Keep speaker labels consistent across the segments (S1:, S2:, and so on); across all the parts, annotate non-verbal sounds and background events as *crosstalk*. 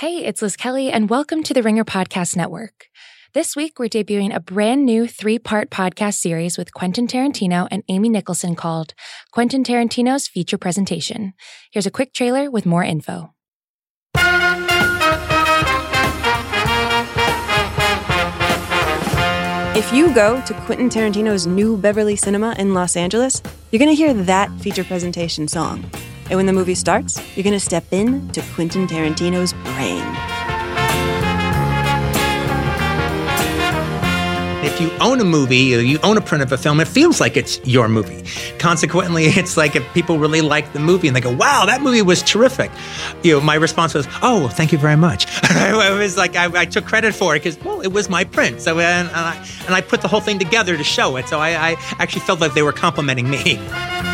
S1: Hey, it's Liz Kelly, and welcome to the Ringer Podcast Network. This week, we're debuting a brand new three part podcast series with Quentin Tarantino and Amy Nicholson called Quentin Tarantino's Feature Presentation. Here's a quick trailer with more info. If you go to Quentin Tarantino's new Beverly Cinema in Los Angeles, you're going to hear that feature presentation song. And when the movie starts, you're going to step in to Quentin Tarantino's brain.
S2: If you own a movie or you own a print of a film, it feels like it's your movie. Consequently, *laughs* it's like if people really like the movie and they go, "Wow, that movie was terrific," you know, my response was, "Oh, well, thank you very much." *laughs* I was like, I, I, took credit for it because well, it was my print. So and, and, I, and I put the whole thing together to show it. So I, I actually felt like they were complimenting me. *laughs*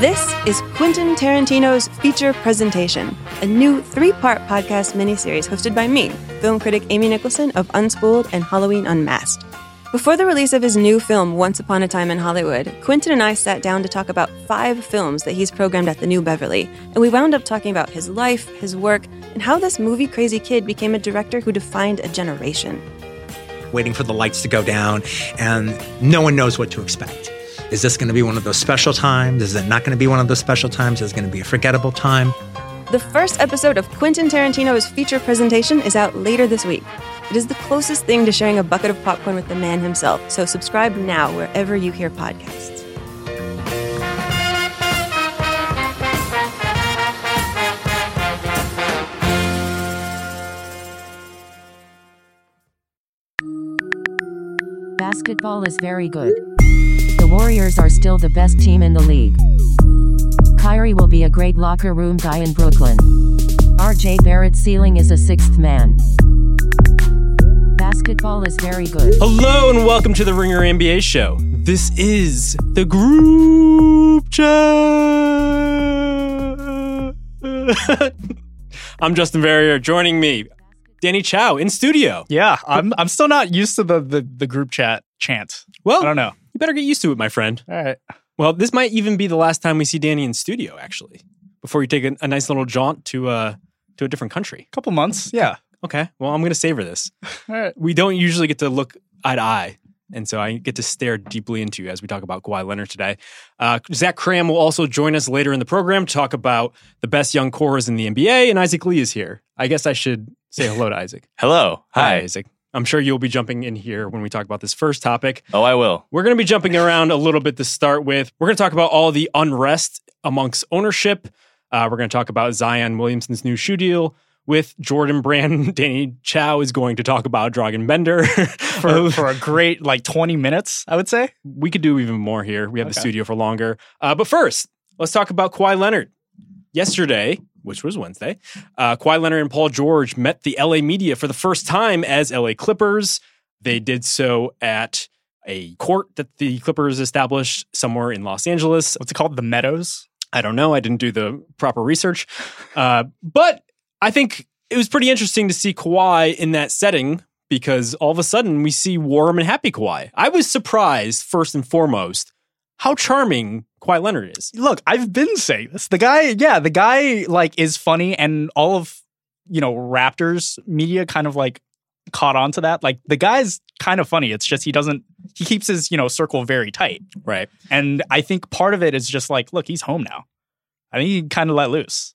S1: This is Quentin Tarantino's Feature Presentation, a new three part podcast miniseries hosted by me, film critic Amy Nicholson of Unspooled and Halloween Unmasked. Before the release of his new film, Once Upon a Time in Hollywood, Quentin and I sat down to talk about five films that he's programmed at the New Beverly, and we wound up talking about his life, his work, and how this movie crazy kid became a director who defined a generation.
S2: Waiting for the lights to go down, and no one knows what to expect is this going to be one of those special times? Is it not going to be one of those special times? Is it going to be a forgettable time?
S1: The first episode of Quentin Tarantino's feature presentation is out later this week. It is the closest thing to sharing a bucket of popcorn with the man himself, so subscribe now wherever you hear podcasts.
S3: Basketball is very good. Warriors are still the best team in the league. Kyrie will be a great locker room guy in Brooklyn. RJ Barrett ceiling is a sixth man. Basketball is very good.
S4: Hello and welcome to the Ringer NBA show. This is the group chat. *laughs* I'm Justin Verrier. Joining me, Danny Chau in studio.
S5: Yeah, I'm I'm still not used to the the, the group chat chant.
S4: Well, I don't know. You better get used to it, my friend.
S5: All right.
S4: Well, this might even be the last time we see Danny in studio, actually, before you take a, a nice little jaunt to uh, to a different country. a
S5: Couple months,
S4: yeah. Okay. Well, I'm gonna savor this.
S5: All right.
S4: We don't usually get to look eye to eye. And so I get to stare deeply into you as we talk about Kawhi Leonard today. Uh, Zach Kram will also join us later in the program to talk about the best young cores in the NBA, and Isaac Lee is here. I guess I should say hello to Isaac.
S6: Hello. Hi. Hi,
S4: Isaac. I'm sure you'll be jumping in here when we talk about this first topic.
S6: Oh, I will.
S4: We're going to be jumping around a little bit to start with. We're going to talk about all the unrest amongst ownership. Uh, we're going to talk about Zion Williamson's new shoe deal with Jordan Brand. *laughs* Danny Chau is going to talk about Dragan Bender *laughs*
S5: for, *laughs* for, a great like 20 minutes, I would say.
S4: We could do even more here. We have okay. the studio for longer. Uh, but first, let's talk about Kawhi Leonard. Yesterday, which was Wednesday, uh, Kawhi Leonard and Paul George met the LA media for the first time as LA Clippers. They did so at a court that the Clippers established somewhere in Los Angeles.
S5: What's it called? The Meadows?
S4: I don't know. I didn't do the proper research. Uh, but I think it was pretty interesting to see Kawhi in that setting because all of a sudden we see warm and happy Kawhi. I was surprised, first and foremost, how charming Kawhi Leonard is.
S5: Look, I've been saying this. The guy, yeah, the guy like is funny and all of you know, Raptors media kind of like caught on to that. Like the guy's kind of funny. It's just he doesn't he keeps his, you know, circle very tight.
S4: Right.
S5: And I think part of it is just like, look, he's home now. I think he kind of let loose.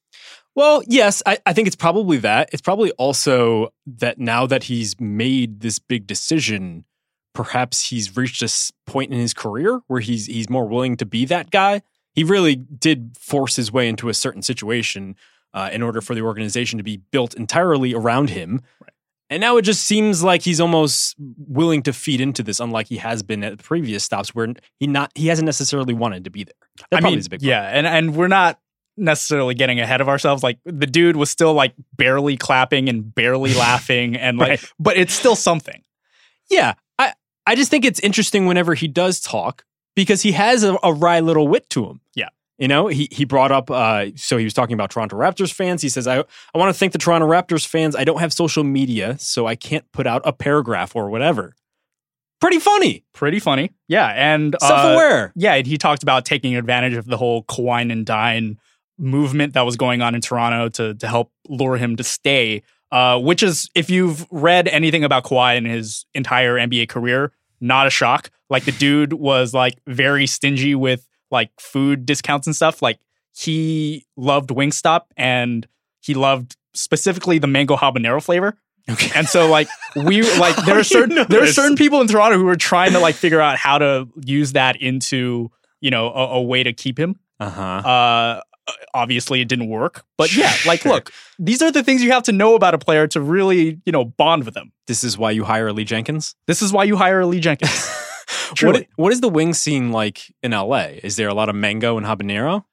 S4: Well, yes, I, I think it's probably that. It's probably also that now that he's made this big decision, perhaps he's reached a point in his career where he's he's more willing to be that guy. He really did force his way into a certain situation uh, in order for the organization to be built entirely around him. Right. And now it just seems like he's almost willing to feed into this, unlike he has been at previous stops where he not he hasn't necessarily wanted to be there. That I mean,
S5: yeah, and and we're not necessarily getting ahead of ourselves. Like the dude was still like barely clapping and barely *laughs* laughing, and like, right. but it's still something.
S4: Yeah, I just think it's interesting whenever he does talk because he has a, a wry little wit to him.
S5: Yeah.
S4: You know, he, he brought up, uh, so he was talking about Toronto Raptors fans. He says, I, I want to thank the Toronto Raptors fans. I don't have social media, so I can't put out a paragraph or whatever. Pretty funny.
S5: Pretty funny. Yeah. And
S4: uh, self aware.
S5: yeah. And he talked about taking advantage of the whole Kawhi and Dine movement that was going on in Toronto to, to help lure him to stay. Uh, which is, if you've read anything about Kawhi in his entire NBA career, not a shock. Like the dude was like very stingy with like food discounts and stuff. Like he loved Wingstop and he loved specifically the mango habanero flavor. Okay. And so like we *laughs* like there are certain there are certain people in Toronto who were trying to like figure out how to use that into, you know, a, a way to keep him. Uh-huh. Uh obviously it didn't work. But yeah, *laughs* like look, these are the things you have to know about a player to really, you know, bond with them.
S4: This is why you hire Lee Jenkins?
S5: This is why you hire Lee Jenkins. *laughs*
S4: what, what is the wing scene like in LA? Is there a lot of mango and habanero?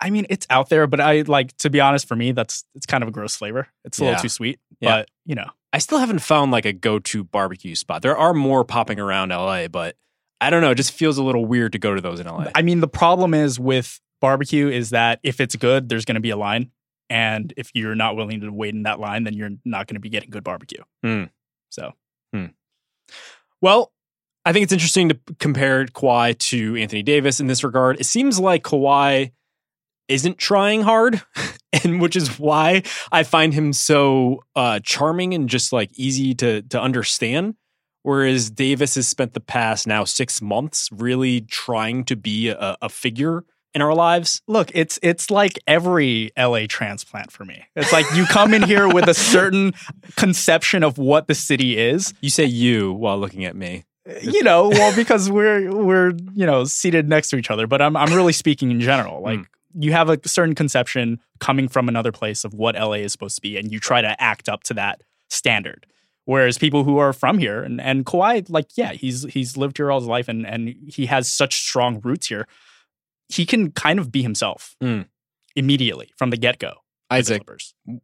S5: I mean, it's out there, but I like to be honest. For me, that's it's kind of a gross flavor. It's a yeah. little too sweet, yeah. but you know,
S4: I still haven't found like a go-to barbecue spot. There are more popping around LA, but I don't know. It just feels a little weird to go to those in LA.
S5: I mean, the problem is with barbecue is that if it's good, there's going to be a line. And if you're not willing to wait in that line, then you're not going to be getting good barbecue.
S4: Mm.
S5: So, mm.
S4: well, I think it's interesting to compare Kawhi to Anthony Davis in this regard. It seems like Kawhi isn't trying hard, *laughs* and which is why I find him so uh, charming and just like easy to to understand. Whereas Davis has spent the past now six months really trying to be a, a figure in our lives?
S5: Look, it's it's like every LA transplant for me. It's like you come in here with a certain conception of what the city is.
S4: You say you while looking at me.
S5: You know, well because we're we're, you know, seated next to each other, but I'm I'm really speaking in general. Hmm. Like mm. you have a certain conception coming from another place of what LA is supposed to be and you try to act up to that standard. Whereas people who are from here and and Kawhi, like yeah, he's he's lived here all his life and and he has such strong roots here he can kind of be himself mm. immediately from the get go.
S4: Isaac,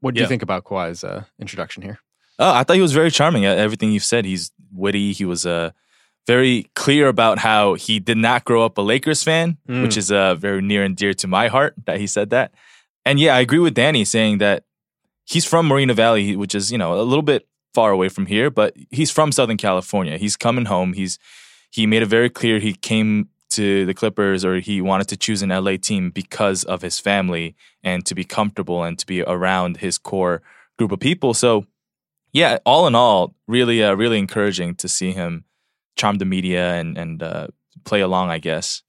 S4: what do yeah. you think about Kawhi's uh, introduction here?
S6: Oh, I thought he was very charming. Everything you've said, he's witty. He was uh, very clear about how he did not grow up a Lakers fan, mm. which is uh, very near and dear to my heart that he said that. And yeah, I agree with Danny saying that he's from Moreno Valley, which is you know a little bit far away from here, but he's from Southern California. He's coming home. He's he made it very clear he came to the Clippers or he wanted to choose an LA team because of his family and to be comfortable and to be around his core group of people. So, yeah, all in all, really, uh, really encouraging to see him charm the media and and uh, play along. I guess.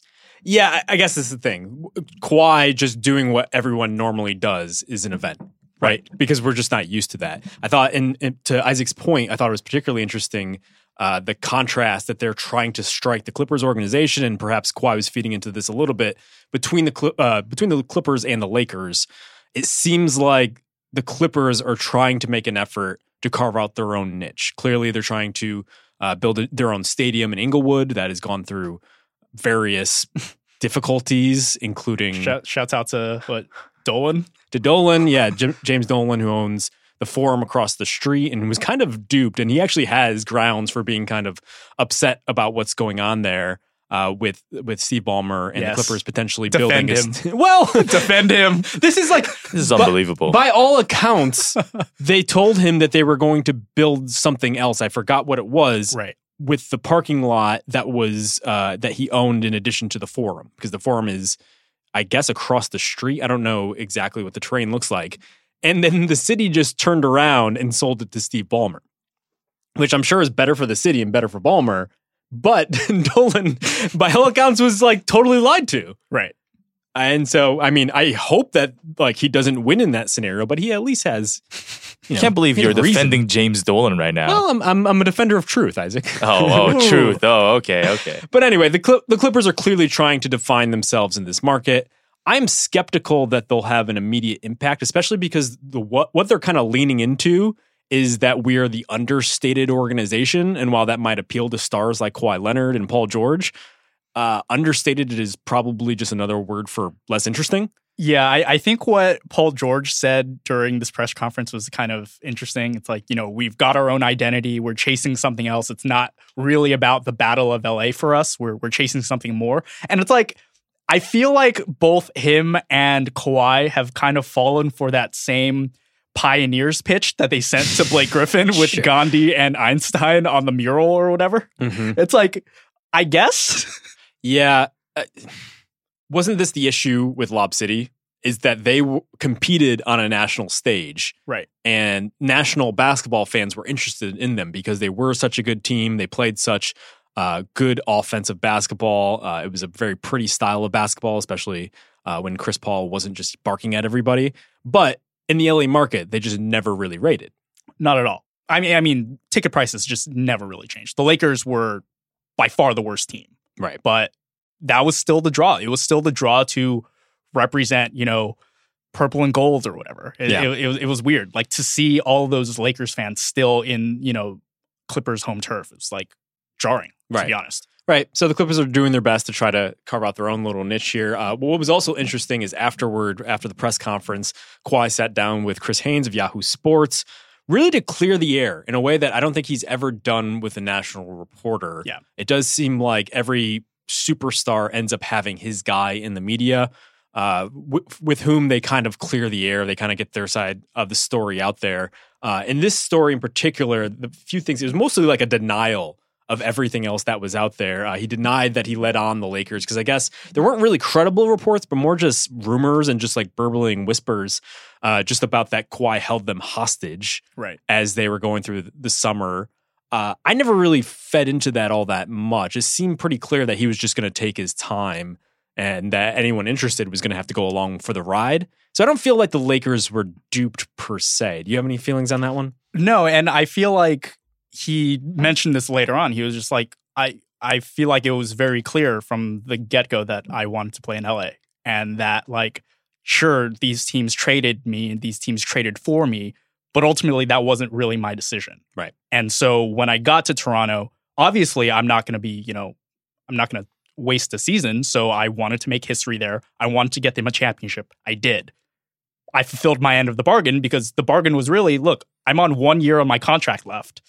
S4: Yeah, I guess that's the thing. Kawhi just doing what everyone normally does is an event, right? Because we're just not used to that. I thought, and, and to Isaac's point, I thought it was particularly interesting uh, the contrast that they're trying to strike the Clippers organization, and perhaps Kawhi was feeding into this a little bit between the uh, between the Clippers and the Lakers. It seems like the Clippers are trying to make an effort to carve out their own niche. Clearly, they're trying to uh, build a, their own stadium in Inglewood that has gone through various *laughs* difficulties, including Shout,
S5: shouts out to what Dolan
S4: to Dolan, yeah, James Dolan, who owns the forum across the street and was kind of duped. And he actually has grounds for being kind of upset about what's going on there. Uh, with with Steve Ballmer and yes. the Clippers potentially defend
S5: building him. A, *laughs*
S4: well, *laughs*
S5: defend him.
S4: This is like *laughs*
S6: this is unbelievable.
S4: By, by all accounts, they told him that they were going to build something else. I forgot what it was.
S5: Right
S4: with the parking lot that was uh, that he owned in addition to the forum because the forum is i guess across the street i don't know exactly what the terrain looks like and then the city just turned around and sold it to Steve Ballmer, which I'm sure is better for the city and better for Ballmer. But Dolan, *laughs* by all accounts, was like totally lied to.
S5: Right.
S4: And so, I mean, I hope that like he doesn't win in that scenario, but he at least has.
S6: You know, can't believe you're reason. defending James Dolan right now.
S4: Well, I'm, I'm, I'm a defender of truth, Isaac.
S6: *laughs* Oh, oh *laughs* truth. Oh, okay, okay.
S4: but anyway, the Clip- the Clippers are clearly trying to define themselves in this market. I'm skeptical that they'll have an immediate impact, especially because the what what they're kind of leaning into is that we are the understated organization, and while that might appeal to stars like Kawhi Leonard and Paul George, uh, understated is probably just another word for less interesting.
S5: Yeah, I, I, think what Paul George said during this press conference was kind of interesting. It's like, you know, we've got our own identity. We're chasing something else. It's not really about the battle of LA for us. We're we're chasing something more. And it's like I feel like both him and Kawhi have kind of fallen for that same pioneers pitch that they sent to Blake *laughs* Griffin with sure. Gandhi and Einstein on the mural or whatever. Mm-hmm. It's like, I guess. *laughs*
S4: yeah. Uh, wasn't this the issue with Lob City? Is that they w- competed on a national stage.
S5: Right.
S4: And national basketball fans were interested in them because they were such a good team. They played such uh, good offensive basketball. Uh, it was a very pretty style of basketball, especially uh, when Chris Paul wasn't just barking at everybody. But in the LA market, they just never really rated.
S5: Not at all. I mean, I mean, ticket prices just never really changed. The Lakers were by far the worst team,
S4: right?
S5: But that was still the draw. It was still the draw to represent, you know, purple and gold or whatever. It, yeah. it, it, it was weird, like to see all those Lakers fans still in, you know, Clippers home turf. It's like jarring, right. to be honest.
S4: Right. So the Clippers are doing their best to try to carve out their own little niche here. Uh, what was also interesting is afterward, after the press conference, Kawhi sat down with Chris Haynes of Yahoo Sports, really to clear the air in a way that I don't think he's ever done with a national reporter.
S5: Yeah.
S4: It does seem like every superstar ends up having his guy in the media. Uh, w- with whom they kind of clear the air, they kind of get their side of the story out there. Uh, in this story in particular, the few things it was mostly like a denial of everything else that was out there. Uh, he denied that he led on the Lakers because I guess there weren't really credible reports, but more just rumors and just like burbling whispers uh, just about that Kawhi held them hostage right. as they were going through the summer. Uh, I never really fed into that all that much. It seemed pretty clear that he was just going to take his time and that anyone interested was going to have to go along for the ride. So I don't feel like the Lakers were duped per se. Do you have any feelings on that one?
S5: No, and I feel like he mentioned this later on. He was just like, I I feel like it was very clear from the get go that I wanted to play in LA, and that like, sure, these teams traded me and these teams traded for me, but ultimately that wasn't really my decision.
S4: Right.
S5: And so when I got to Toronto, obviously I'm not going to be, you know, I'm not going to waste a season. So I wanted to make history there. I wanted to get them a championship. I did. I fulfilled my end of the bargain because the bargain was really, look, I'm on one year of my contract left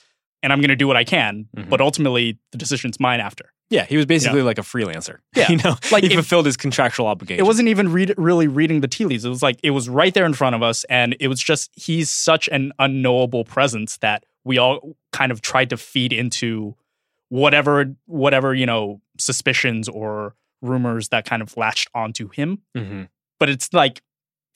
S5: and I'm going to do what I can, mm-hmm. but ultimately the decision's mine after.
S4: Yeah, he was basically you know? like a freelancer.
S5: *laughs* Yeah, you know,
S4: like he fulfilled his contractual obligation.
S5: It wasn't even read, really reading the tea leaves. It was like it was right there in front of us, and it was just he's such an unknowable presence that we all kind of tried to feed into whatever whatever you know suspicions or rumors that kind of latched onto him. Mm-hmm. But it's like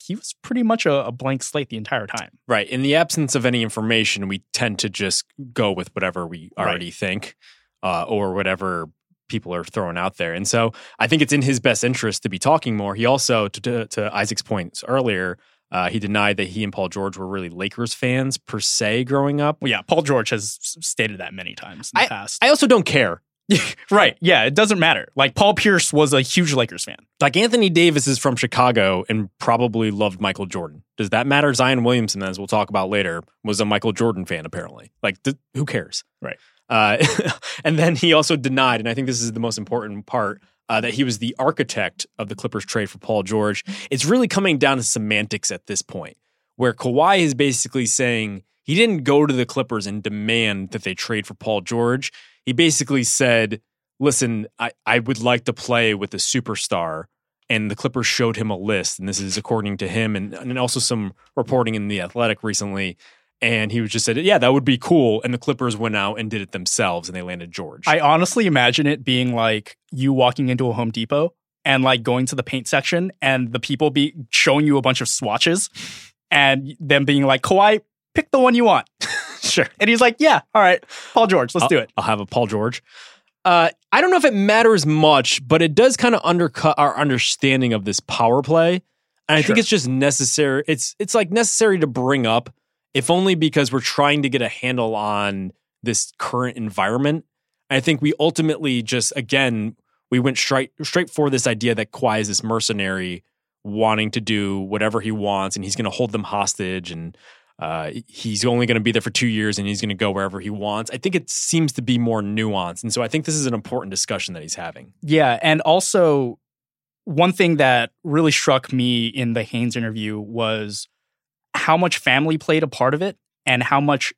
S5: he was pretty much a, a, blank slate the entire time.
S4: Right. In the absence of any information, we tend to just go with whatever we already right. think uh, or whatever people are throwing out there. And so I think it's in his best interest to be talking more. He also, to, to Isaac's points earlier, uh, he denied that he and Paul George were really Lakers fans per se growing up.
S5: Well, yeah, Paul George has stated that many times in the I, past.
S4: I also don't care
S5: *laughs* right. Yeah. It doesn't matter. Like Paul Pierce was a huge Lakers fan.
S4: Like Anthony Davis is from Chicago and probably loved Michael Jordan. Does that matter? Zion Williamson, as we'll talk about later, was a Michael Jordan fan, apparently. Like, th- who cares?
S5: Right. Uh,
S4: *laughs* and then he also denied, and I think this is the most important part. Uh, that he was the architect of the Clippers trade for Paul George. It's really coming down to semantics at this point, where Kawhi is basically saying he didn't go to the Clippers and demand that they trade for Paul George he basically said, Listen, I, I would like to play with a superstar. And the Clippers showed him a list. And this is according to him and, and also some reporting in The Athletic recently. And he was just said, Yeah, that would be cool. And the Clippers went out and did it themselves and they landed George.
S5: I honestly imagine it being like you walking into a Home Depot and like going to the paint section and the people be showing you a bunch of swatches and them being like, Kawhi, pick the one you want. *laughs*
S4: *laughs* sure.
S5: And he's like, yeah, all right, Paul George, let's I'll,
S4: do
S5: it.
S4: I'll have a Paul George. Uh, I don't know if it matters much, but it does kind of undercut our understanding of this power play. And I sure. think it's just necessary. It's it's like necessary to bring up, if only because we're trying to get a handle on this current environment. I think we ultimately just again we went straight straight for this idea that Kawhi is this mercenary wanting to do whatever he wants, and he's going to hold them hostage and uh, he's only going to be there for two years and he's going to go wherever he wants. I think it seems to be more nuanced. And so I think this is an important discussion that he's having.
S5: Yeah. And also, one thing that really struck me in the Haynes interview was how much family played a part of it and how much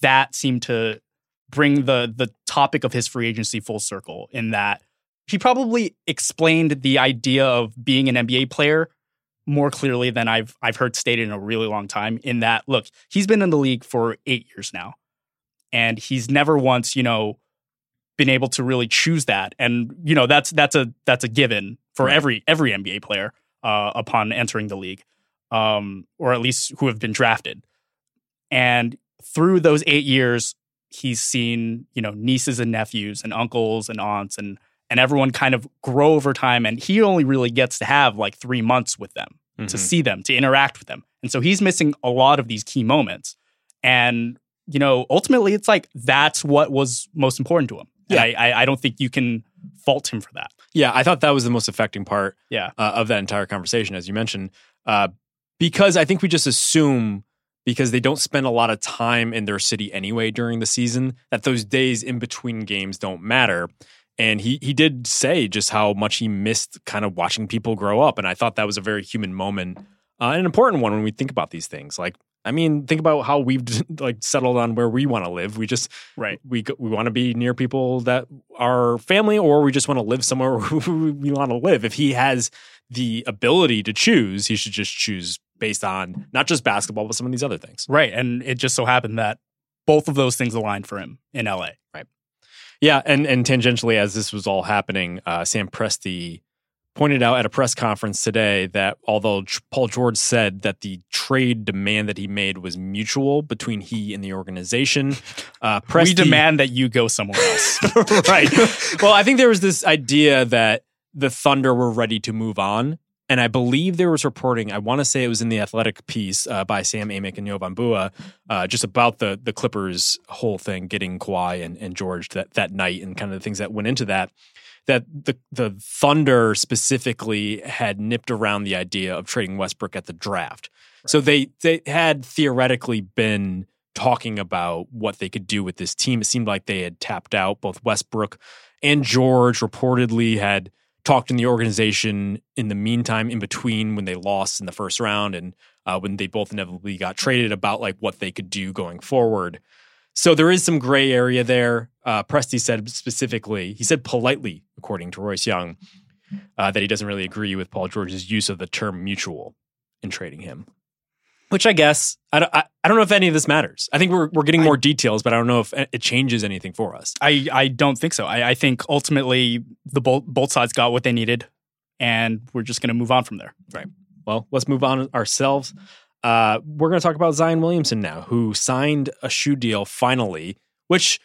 S5: that seemed to bring the the topic of his free agency full circle in that he probably explained the idea of being an NBA player more clearly than I've I've heard stated in a really long time in that look, he's been in the league for 8 years now and he's never once, you know, been able to really choose that and you know that's that's a that's a given for right. every every NBA player uh, upon entering the league um, or at least who have been drafted. And through those 8 years he's seen, you know, nieces and nephews and uncles and aunts and and everyone kind of grow over time. And he only really gets to have like three months with them mm-hmm. to see them, to interact with them. And so he's missing a lot of these key moments. And, you know, ultimately it's like that's what was most important to him. Yeah. And I, I don't think you can fault him for that.
S4: Yeah, I thought that was the most affecting part
S5: yeah.
S4: Uh, of that entire conversation, as you mentioned, uh, because I think we just assume because they don't spend a lot of time in their city anyway during the season that those days in between games don't matter and he he did say just how much he missed kind of watching people grow up and i thought that was a very human moment uh, an important one when we think about these things like i mean think about how we've *laughs* like settled on where we want to live we just
S5: right we
S4: we want to be near people that are family or we just want to live somewhere *laughs* we want to live if he has the ability to choose he should just choose based on not just basketball but some of these other things
S5: right and it just so happened that both of those things aligned for him in la
S4: yeah, and and tangentially, as this was all happening, uh, Sam Presti pointed out at a press conference today that although Paul George said that the trade demand that he made was mutual between he and the organization,
S5: *laughs* uh, Presti, we demand that you go somewhere *laughs* else.
S4: right. well, I think there was this idea that the Thunder were ready to move on and I believe there was reporting, I want to say it was in the athletic piece uh, by Sam Amick and Jovan Buha, uh, just about the the Clippers whole thing, getting Kawhi and, and George that, that night and kind of the things that went into that, that the, the Thunder specifically had nipped around the idea of trading Westbrook at the draft. Right. So they, they had theoretically been talking about what they could do with this team. It seemed like they had tapped out both Westbrook and George reportedly had – talked in the organization in the meantime, in between when they lost in the first round and uh, when they both inevitably got traded about like what they could do going forward. So there is some gray area there. Uh, Presti said specifically, he said politely, according to Royce Young, uh, that he doesn't really agree with Paul George's use of the term mutual in trading him which I guess I don't, I, I, don't know if any of this matters. I think we're we're getting more I, details, but I don't know if eh, it changes anything for us.
S5: I, I don't think so. I, I think ultimately the both both sides got what they needed, and we're just going to move on from there.
S4: Right. Well, let's move on ourselves. Uh, we're going to talk about Zion Williamson now, who signed a shoe deal finally, which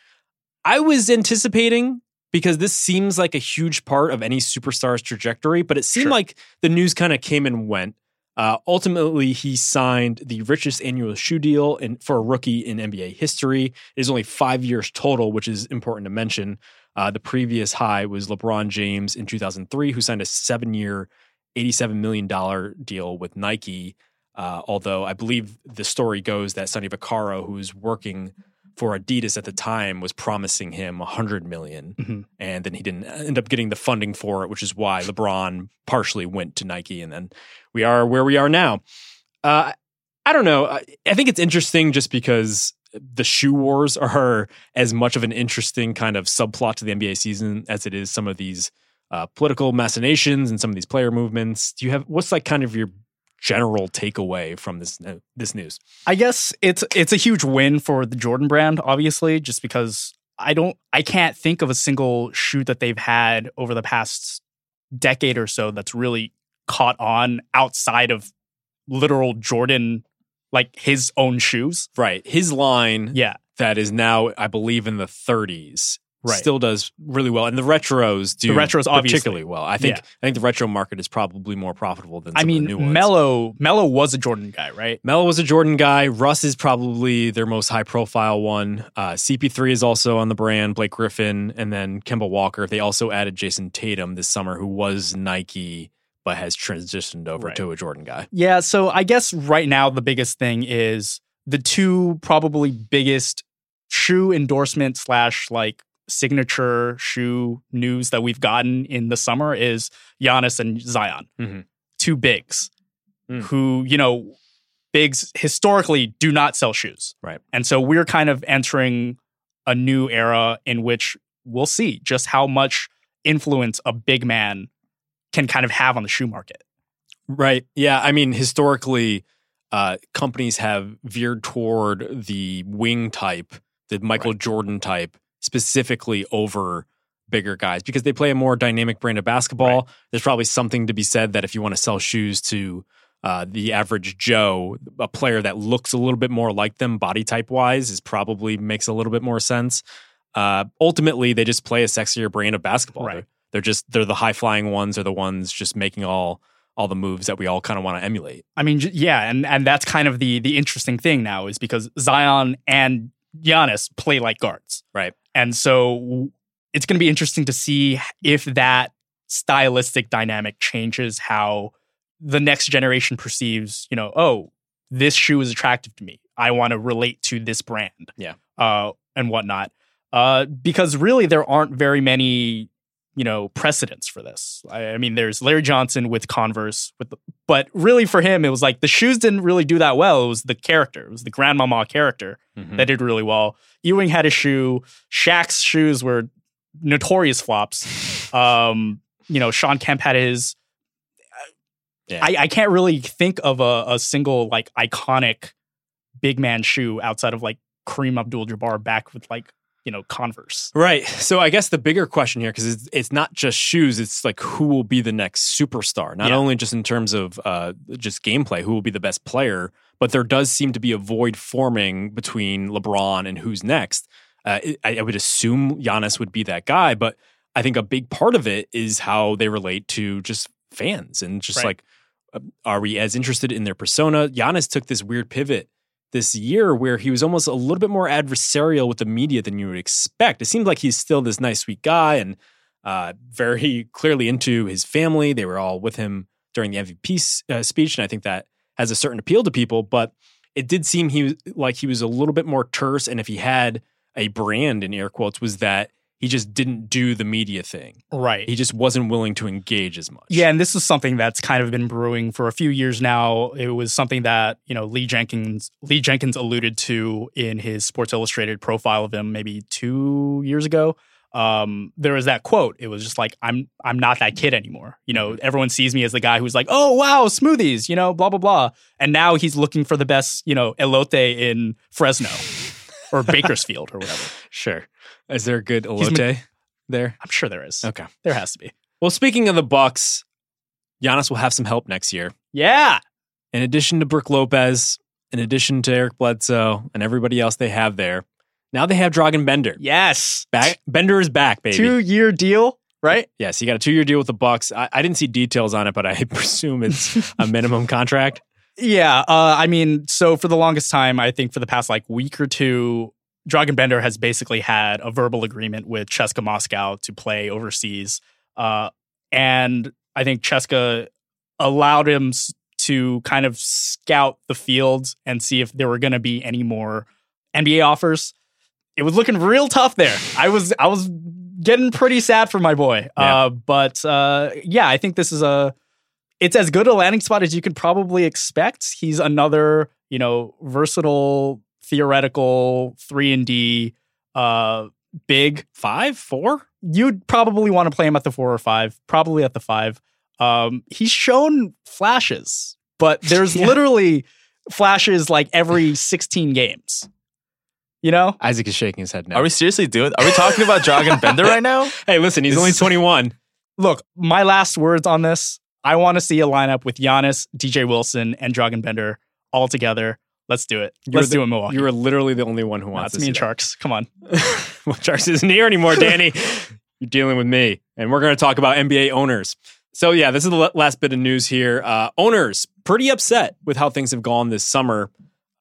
S4: I was anticipating because this seems like a huge part of any superstar's trajectory, but it seemed sure. like the news kind of came and went. Uh, ultimately, he signed the richest annual shoe deal in, for a rookie in NBA history. It is only five years total, which is important to mention. Uh, the previous high was LeBron James in 2003, who signed a seven year, $87 million deal with Nike. Uh, although I believe the story goes that Sonny Vaccaro, who's working for Adidas at the time was promising him 100 million, mm-hmm. and then he didn't end up getting the funding for it, which is why LeBron partially went to Nike, and then we are where we are now. Uh, I don't know. I think it's interesting just because the shoe wars are as much of an interesting kind of subplot to the NBA season as it is some of these uh, political machinations and some of these player movements. Do you have what's like kind of your general takeaway from this uh, this news?
S5: I guess it's it's a huge win for the Jordan brand, obviously, just because I don't I can't think of a single shoe that they've had over the past decade or so that's really caught on outside of literal Jordan like his own shoes.
S4: Right. His line
S5: yeah.
S4: that is now I believe in the 30s
S5: right.
S4: still does really well, and the retros do the retros particularly obviously. well. I think yeah. I think the retro market is probably more profitable than I mean
S5: Melo Melo was a Jordan guy, right?
S4: Melo was a Jordan guy. Russ is probably their most high profile one. Uh, CP3 is also on the brand. Blake Griffin and then Kemba Walker. They also added Jayson Tatum this summer, who was Nike but has transitioned over right. to a Jordan guy.
S5: Yeah, so I guess right now the biggest thing is the two probably biggest shoe endorsement slash like signature shoe news that we've gotten in the summer is Giannis and Zion, mm-hmm. two bigs mm. who, you know, bigs historically do not sell shoes.
S4: Right.
S5: And so we're kind of entering a new era in which we'll see just how much influence a big man can kind of have on the shoe market.
S4: Right. Yeah. I mean, historically, uh, companies have veered toward the wing type, the Michael right. Jordan type, specifically over bigger guys because they play a more dynamic brand of basketball. Right. There's probably something to be said that if you want to sell shoes to uh, the average Joe, a player that looks a little bit more like them body type wise, is probably makes a little bit more sense. Uh, ultimately, they just play a sexier brand of basketball. Right.
S5: They're,
S4: they're just they're the high flying ones, are the ones just making all all the moves that we all kind of want to emulate.
S5: I mean, yeah, and and that's kind of the the interesting thing now is because Zion and Giannis play like guards,
S4: right?
S5: And so it's going to be interesting to see if that stylistic dynamic changes how the next generation perceives, you know, oh, this shoe is attractive to me. I want to relate to this brand.
S4: Yeah. Uh,
S5: and whatnot. Uh, because really, there aren't very many you know precedence for this. I, I, mean, there's Larry Johnson with Converse, with the, but really for him, it was like the shoes didn't really do that well. It was the character, it was the grandmama character mm-hmm. that did really well. Ewing had a shoe. Shaq's shoes were notorious flops. *laughs* Um, you know, Shawn Kemp had his. Yeah. I, I, can't really think of a, a single like iconic big man shoe outside of like Kareem Abdul-Jabbar back with like you know converse
S4: right so i guess the bigger question here because it's, it's, not just shoes it's like who will be the next superstar not yeah. only just in terms of uh, just gameplay who will be the best player but there does seem to be a void forming between lebron and who's next uh, I, I, would assume Giannis would be that guy but i think a big part of it is how they relate to just fans and just right. like uh, are we as interested in their persona Giannis took this weird pivot this year where he was almost a little bit more adversarial with the media than you would expect. It seemed like he's still this nice, sweet guy and uh, very clearly into his family. They were all with him during the MVP uh, speech, and I think that has a certain appeal to people. But it did seem he was, like he was a little bit more terse, and if he had a brand in air quotes, was that he just didn't do the media thing.
S5: Right.
S4: He just wasn't willing to engage as much.
S5: Yeah, and this is something that's kind of been brewing for a few years now. It was something that, you know, Lee Jenkins Lee Jenkins alluded to in his Sports Illustrated profile of him maybe 2 years ago. Um, there was that quote. It was just like I'm I'm not that kid anymore. You know, mm-hmm. everyone sees me as the guy who's like, "Oh, wow, smoothies," you know, blah blah blah. And now he's looking for the best, you know, elote in Fresno *laughs* or Bakersfield or whatever.
S4: Sure. Is there a good elote ma- there?
S5: I'm sure there is.
S4: Okay.
S5: There has to be.
S4: Well, speaking of the Bucks, Giannis will have some help next year.
S5: Yeah.
S4: In addition to Brook Lopez, in addition to Eric Bledsoe and everybody else they have there, now they have Dragan Bender.
S5: Yes.
S4: Back Bender is back, baby.
S5: Two year deal, right?
S4: Yes, he got a two year deal with the Bucks. I, I didn't see details on it, but I *laughs* presume it's a *laughs* minimum contract.
S5: Yeah, uh, I mean, so for the longest time, I think for the past like week or two, Dragan Bender has basically had a verbal agreement with CSKA Moscow to play overseas. Uh, and I think Cheska allowed him to kind of scout the field and see if there were going to be any more NBA offers. It was looking real tough there. I was I was getting pretty sad for my boy. Uh, yeah. Uh, but uh, yeah, I think this is a it's as good a landing spot as you can probably expect. He's another you know versatile theoretical three and D uh big
S4: five, four.
S5: You'd probably want to play him at the four or five, probably at the five. Um, he's shown flashes, but *laughs* there's yeah. literally flashes like every 16 games. You know?
S4: Isaac is shaking his head now.
S6: Are we seriously doing are we talking about Dragan Bender right now? *laughs*
S4: Hey, listen, he's this only 21.
S5: Look, my last words on this. I want to see a lineup with Giannis, DJ Wilson, and Dragan Bender all together. Let's do it. You Let's the, do it, Milwaukee.
S4: You were literally the only one who wants. No, it's
S5: me and Sharks. Come on.
S4: *laughs* well, Sharks isn't here anymore, *laughs* Danny. You're dealing with me, and we're going to talk about NBA owners. So yeah, this is the last bit of news here. Uh, owners pretty upset with how things have gone this summer.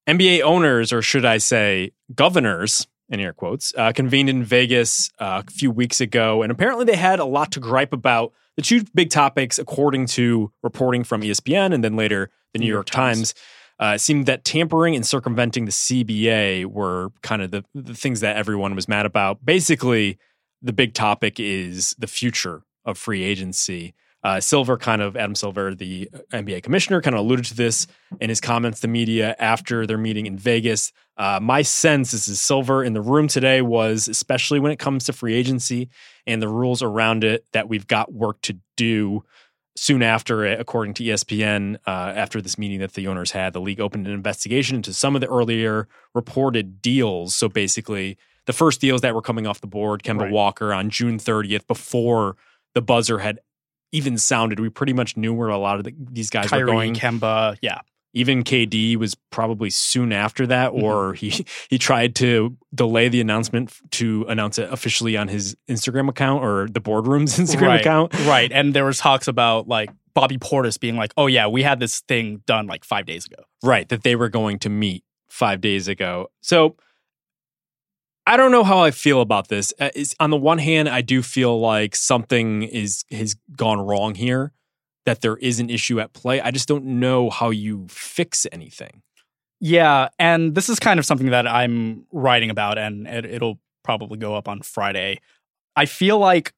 S4: NBA owners, or should I say, governors, in air quotes, uh, convened in Vegas uh, a few weeks ago, and apparently they had a lot to gripe about. The two big topics, according to reporting from ESPN and then later the New, New York, York Times. Times uh, it seemed that tampering and circumventing the CBA were kind of the, the things that everyone was mad about. Basically, the big topic is the future of free agency. Uh, Silver kind of, Adam Silver, the NBA commissioner, kind of alluded to this in his comments to media after their meeting in Vegas. Uh, my sense is Silver in the room today was, especially when it comes to free agency and the rules around it, that we've got work to do soon after, according to ESPN, uh, after this meeting that the owners had, the league opened an investigation into some of the earlier reported deals. So basically, the first deals that were coming off the board, Kemba right. Walker on June 30th, before the buzzer had even sounded, we pretty much knew where a lot of the, these guys Kyrie, were going.
S5: Kemba, yeah
S4: even KD was probably soon after that, mm-hmm. or mm-hmm. he *laughs* he tried to delay the announcement to announce it officially on his Instagram account or the boardroom's *laughs* Instagram
S5: right,
S4: account.
S5: Right, and there was talks about like Bobby Portis being like, "Oh yeah, we had this thing done like five days ago."
S4: Right, that they were going to meet five days ago. So I don't know how I feel about this. Uh, on the one hand, I do feel like something is has gone wrong here that there is an issue at play. I just don't know how you fix anything.
S5: Yeah, and this is kind of something that I'm writing about, and it, will probably go up on Friday. I feel like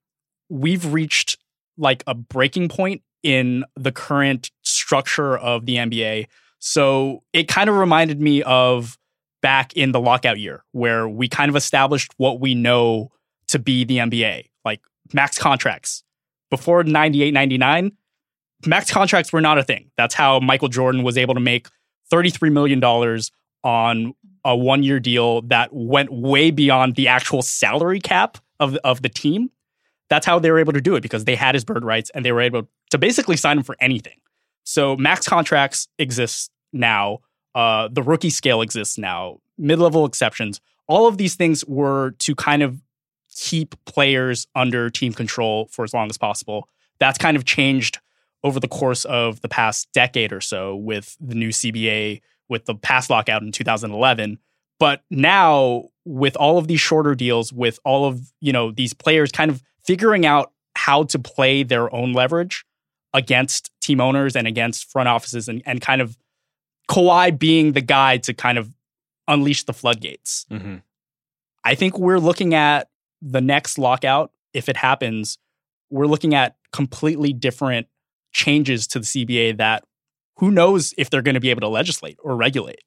S5: we've reached like a breaking point in the current structure of the NBA. So it kind of reminded me of back in the lockout year, where we kind of established what we know to be the NBA, like max contracts. Before 98, 99, max contracts were not a thing. That's how Michael Jordan was able to make $33 million on a one year deal that went way beyond the actual salary cap of, of the team. That's how they were able to do it because they had his bird rights and they were able to basically sign him for anything. So max contracts exist now. Uh, the rookie scale exists now. Mid level exceptions. All of these things were to kind of keep players under team control for as long as possible. That's kind of changed over the course of the past decade or so with the new CBA, with the past lockout in 2011. But now, with all of these shorter deals, with all of you know these players kind of figuring out how to play their own leverage against team owners and against front offices, and, and kind of Kawhi being the guy to kind of unleash the floodgates. Mm-hmm. I think we're looking at the next lockout, if it happens, we're looking at completely different changes to the CBA that who knows if they're going to be able to legislate or regulate.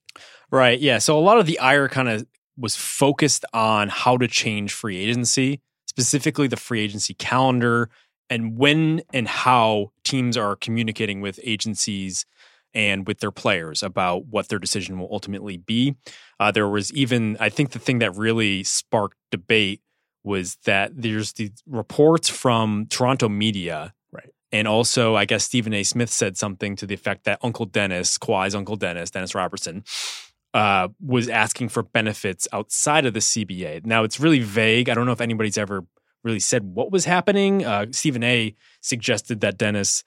S4: Right. Yeah. So a lot of the ire kind of was focused on how to change free agency, specifically the free agency calendar and when and how teams are communicating with agencies and with their players about what their decision will ultimately be. Uh, there was even, I think, the thing that really sparked debate was that there's the reports from Toronto media and also, I guess Stephen A. Smith said something to the effect that Uncle Dennis, Kawhi's Uncle Dennis, Dennis Robertson, uh, was asking for benefits outside of the CBA. Now, it's really vague. I don't know if anybody's ever really said what was happening. Uh, Stephen A. suggested that Dennis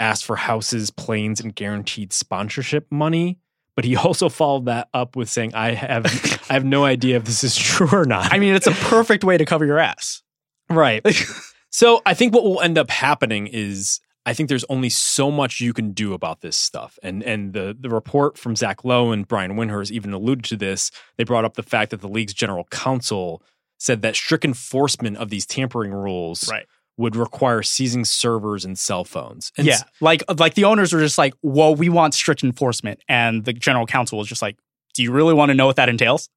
S4: asked for houses, planes, and guaranteed sponsorship money. But he *laughs* also followed that up with saying, "I have, I have no idea if this is true or not."
S5: I mean, it's a perfect way to cover your ass,
S4: right? *laughs* So I think what will end up happening is I think there's only so much you can do about this stuff. And and the the report from Zach Lowe and Brian Windhorst even alluded to this. They brought up the fact that the league's general counsel said that strict enforcement of these tampering rules
S5: right.
S4: would require seizing servers and cell phones. And
S5: yeah. Like like the owners were just like, well, we want strict enforcement. And the general counsel was just like, Do you really want to know what that entails?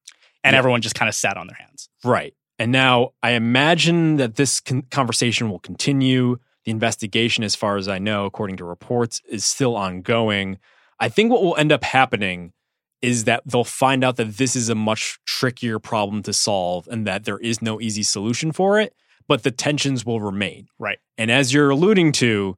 S5: And yeah. everyone just kind of sat on their hands.
S4: Right. And now I imagine that this con- conversation will continue. The investigation, as far as I know, according to reports, is still ongoing. I think what will end up happening is that they'll find out that this is a much trickier problem to solve and that there is no easy solution for it, but the tensions will remain.
S5: Right.
S4: And as you're alluding to,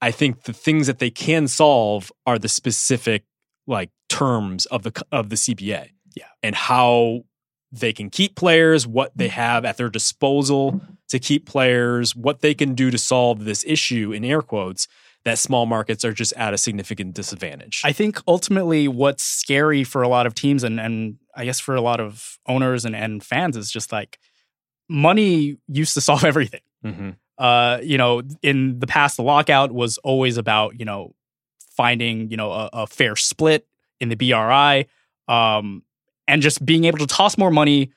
S4: I think the things that they can solve are the specific like terms of the of the CBA.
S5: Yeah.
S4: And how they can keep players, what they mm. have at their disposal to keep players, what they can do to solve this issue in air quotes that small markets are just at a significant disadvantage.
S5: I think ultimately what's scary for a lot of teams and, and I guess for a lot of owners and, and fans is just like money used to *laughs* solve everything. Mm-hmm. Uh, you know, in the past, the lockout was always about, you know, finding, you know, a, a fair split in the BRI. Um, and just being able to toss more money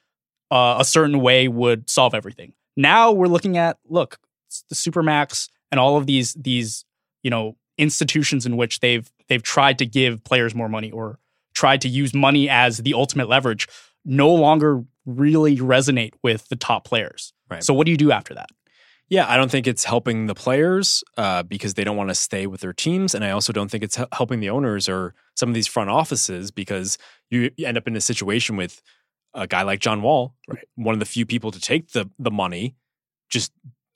S5: uh, a certain way would solve everything. Now we're looking at look the supermax and all of these these you know institutions in which they've they've tried to give players more money or tried to use money as the ultimate leverage no longer really resonate with the top players.
S4: Right.
S5: So what do you do after that?
S4: Yeah, I don't think it's helping the players uh, because they don't want to stay with their teams, and I also don't think it's helping the owners or some of these front offices because you end up in a situation with a guy like John Wall,
S5: right. one
S4: of the few people to take the the money, just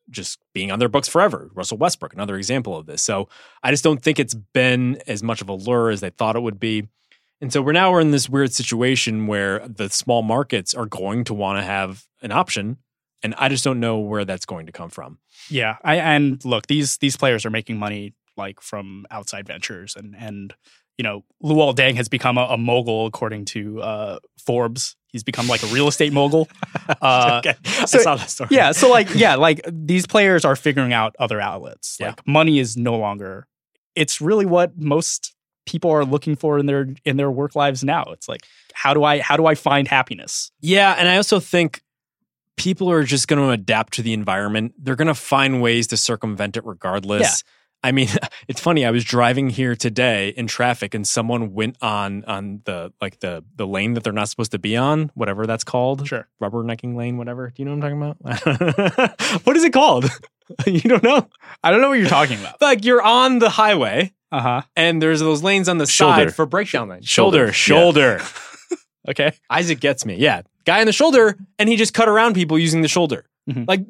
S4: just being on their books forever. Russell Westbrook, another example of this. So I just don't think it's been as much of a lure as they thought it would be. And so we're now we're in this weird situation where the small markets are going to want to have an option and I just don't know where that's going to come from.
S5: Yeah, I, and look, these these players are making money like from outside ventures, and and you know, Luol Deng has become a, a mogul according to uh, Forbes. He's become like a real estate mogul. *laughs*
S4: Uh, okay, so, I saw that story.
S5: Yeah, so like yeah, like these players are figuring out other outlets.
S4: Yeah.
S5: Like money is no longer. It's really what most people are looking for in their in their work lives now. It's like how do I how do I find happiness?
S4: Yeah, and I also think people are just going to adapt to the environment. They're going to find ways to circumvent it regardless. Yeah. I mean, *laughs* it's funny. I was driving here today in traffic, and someone went on on the like the the lane that they're not supposed to be on, whatever that's called.
S5: Sure,
S4: rubbernecking lane, whatever. Do you know what I'm talking about? *laughs* what is it called? *laughs* you don't know?
S5: I don't know what you're talking about. like
S4: you're on the highway,
S5: uh huh,
S4: and there's those lanes on the shoulder. side for breakdown lane.
S5: Shoulder, shoulder. shoulder. Yeah.
S4: Okay. Isaac gets me. Yeah. Guy in the shoulder, and he just cut around people using the shoulder. Mm-hmm. Like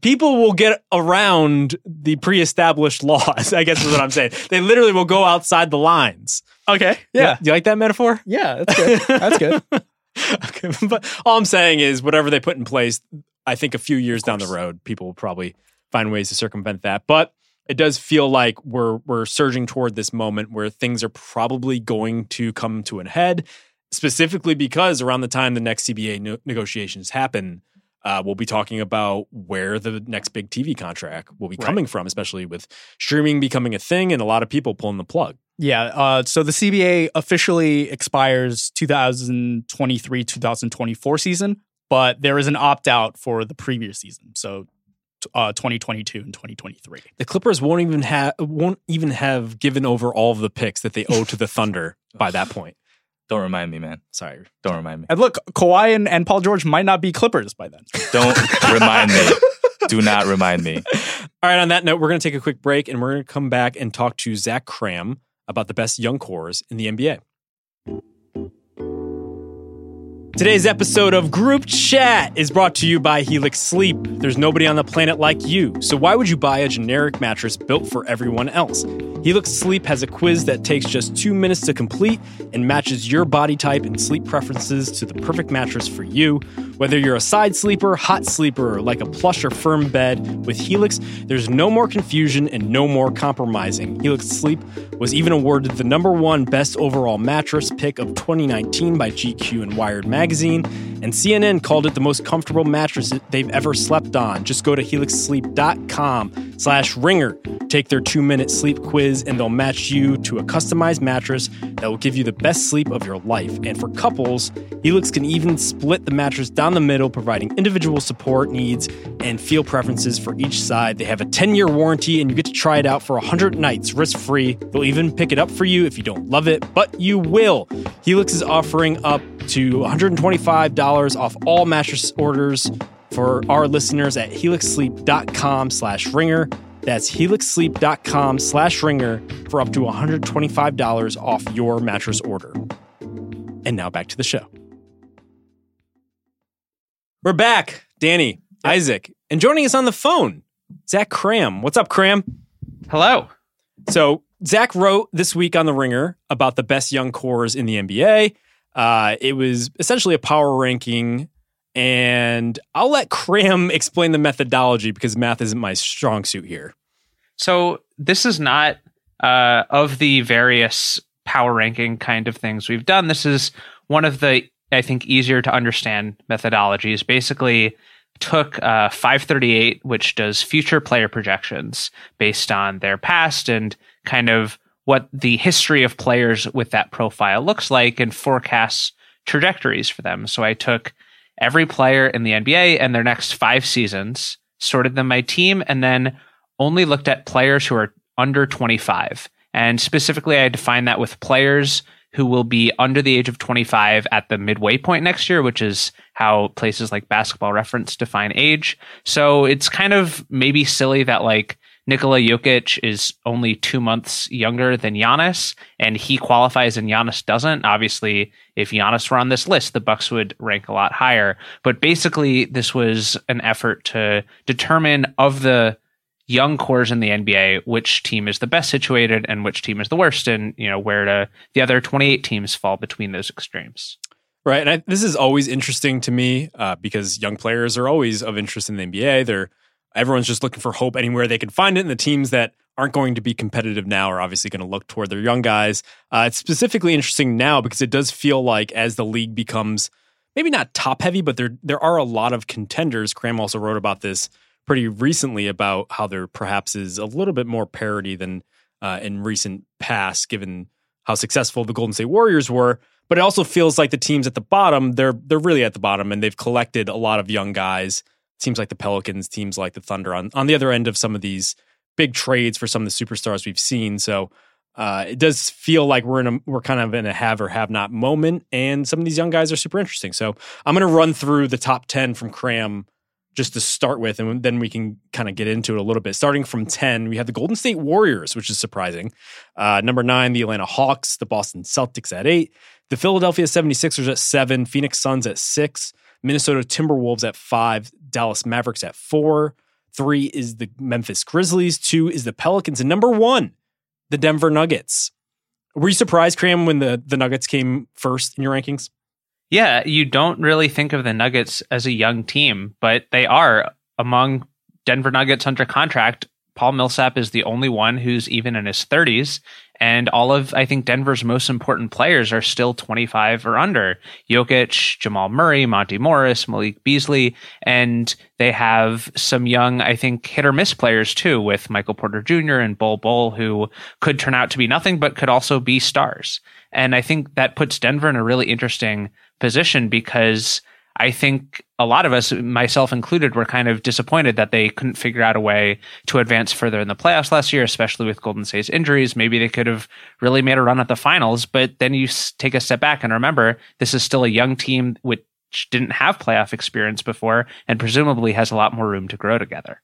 S4: people will get around the pre-established *laughs* laws. I guess is what I'm saying. They literally will go outside the lines.
S5: Okay.
S4: Yeah. yeah. Do you like that metaphor?
S5: Yeah, that's good. That's good. *laughs*
S4: okay, *laughs* but all I'm saying is whatever they put in place, I think a few years down the road, people will probably find ways to circumvent that. But it does feel like we're we're surging toward this moment where things are probably going to come to an head specifically because around the time the next CBA no- negotiations happen, uh, we'll be talking about where the next big TV contract will be coming right. from, especially with streaming becoming a thing and a lot of people pulling the plug.
S5: Yeah. Uh, so the CBA officially expires 2023 2024 season, but there is an opt out for the previous season. So uh, 2022 and 2023.
S4: The Clippers won't even have won't even have given over all of the picks that they owe to the Thunder by that point.
S7: Don't remind me, man. Sorry. Don't remind me.
S5: And look, Kawhi and, and Paul George might not be Clippers by then.
S7: Don't remind me. Do not remind me.
S4: All right, on that note, we're going to take a quick break and we're going to come back and talk to Zach Kram about the best young cores in the NBA. Today's episode of Group Chat is brought to you by Helix Sleep. There's nobody on the planet like you, so why would you buy a generic mattress built for everyone else? Helix Sleep has a quiz that takes just two minutes to complete and matches your body type and sleep preferences to the perfect mattress for you. Whether you're a side sleeper, hot sleeper, or like a plush or firm bed, with Helix, there's no more confusion and no more compromising. Helix Sleep was even awarded the number one best overall mattress pick of 2019 by GQ and Wired Magazine magazine and CNN called it the most comfortable mattress they've ever slept on. Just go to helixsleep.com slash ringer. Take their two-minute sleep quiz and they'll match you to a customized mattress that will give you the best sleep of your life. And for couples, Helix can even split the mattress down the middle, providing individual support needs and feel preferences for each side. They have a 10-year warranty and you get to try it out for 100 nights risk-free. They'll even pick it up for you if you don't love it, but you will. Helix is offering up to $125 dollars off all mattress orders for our listeners at helixsleep.com slash ringer. That's helixsleep.com slash ringer for up to $125 off your mattress order. And now back to the show. We're back, Danny, yep. Isaac, and joining us on the phone, Zach Kram. What's up, Kram?
S8: Hello.
S4: So, Zach wrote this week on The Ringer about the best young cores in the NBA. Uh, it was essentially a power ranking, and I'll let Kram *laughs* explain the methodology because math isn't my strong suit here.
S8: So this is not uh, of the various power ranking kind of things we've done. This is one of the I think easier to understand methodologies. Basically, took uh, 538, which does future player projections based on their past and kind of what the history of players with that profile looks like and forecasts trajectories for them. So I took every player in the NBA and their next five seasons, sorted them by team, and then only looked at players who are under 25. And specifically, I defined that with players who will be under the age of 25 at the midway point next year, which is how places like basketball reference define age. So it's kind of maybe silly that like Nikola Jokic is only two months younger than Giannis, and he qualifies and Giannis doesn't. Obviously, if Giannis were on this list, the Bucks would rank a lot higher. But basically, this was an effort to determine of the young cores in the NBA which team is the best situated and which team is the worst, and you know where to the other 28 teams fall between those extremes.
S4: Right, and I, this is always interesting to me uh, because young players are always of interest in the NBA. They're everyone's just looking for hope anywhere they can find it. And the teams that aren't going to be competitive now are obviously going to look toward their young guys. Uh, it's specifically interesting now because it does feel like as the league becomes maybe not top heavy, but there there are a lot of contenders. Kram also wrote about this pretty recently about how there perhaps is a little bit more parity than uh, in recent past, given how successful the Golden State Warriors were. But it also feels like the teams at the bottom they're they're really at the bottom, and they've collected a lot of young guys teams like the Pelicans, teams like the Thunder on, on the other end of some of these big trades for some of the superstars we've seen. So uh, it does feel like we're in a we're kind of in a have or have not moment, and some of these young guys are super interesting. So I'm going to run through the top ten from Kram just to start with, and then we can kind of get into it a little bit. Starting from ten, we have the Golden State Warriors, which is surprising. Uh, number nine, the Atlanta Hawks, the Boston Celtics at eight, the Philadelphia 76ers at seven, Phoenix Suns at six, Minnesota Timberwolves at five, Dallas Mavericks at four. Three is the Memphis Grizzlies. Two is the Pelicans. And number one, the Denver Nuggets. Were you surprised, Kram, when the, the Nuggets came first in your rankings?
S8: Yeah, you don't really think of the Nuggets as a young team, but they are among Denver Nuggets under contract Paul Millsap is the only one who's even in his 30s. And all of, I think, Denver's most important players are still 25 or under Jokic, Jamal Murray, Monte Morris, Malik Beasley. And they have some young, I think, hit or miss players too, with Michael Porter Jr. and Bol Bol, who could turn out to be nothing, but could also be stars. And I think that puts Denver in a really interesting position because I think a lot of us, myself included, were kind of disappointed that they couldn't figure out a way to advance further in the playoffs last year, especially with Golden State's injuries. Maybe they could have really made a run at the finals, but then you take a step back and remember this is still a young team which didn't have playoff experience before and presumably has a lot more room to grow together.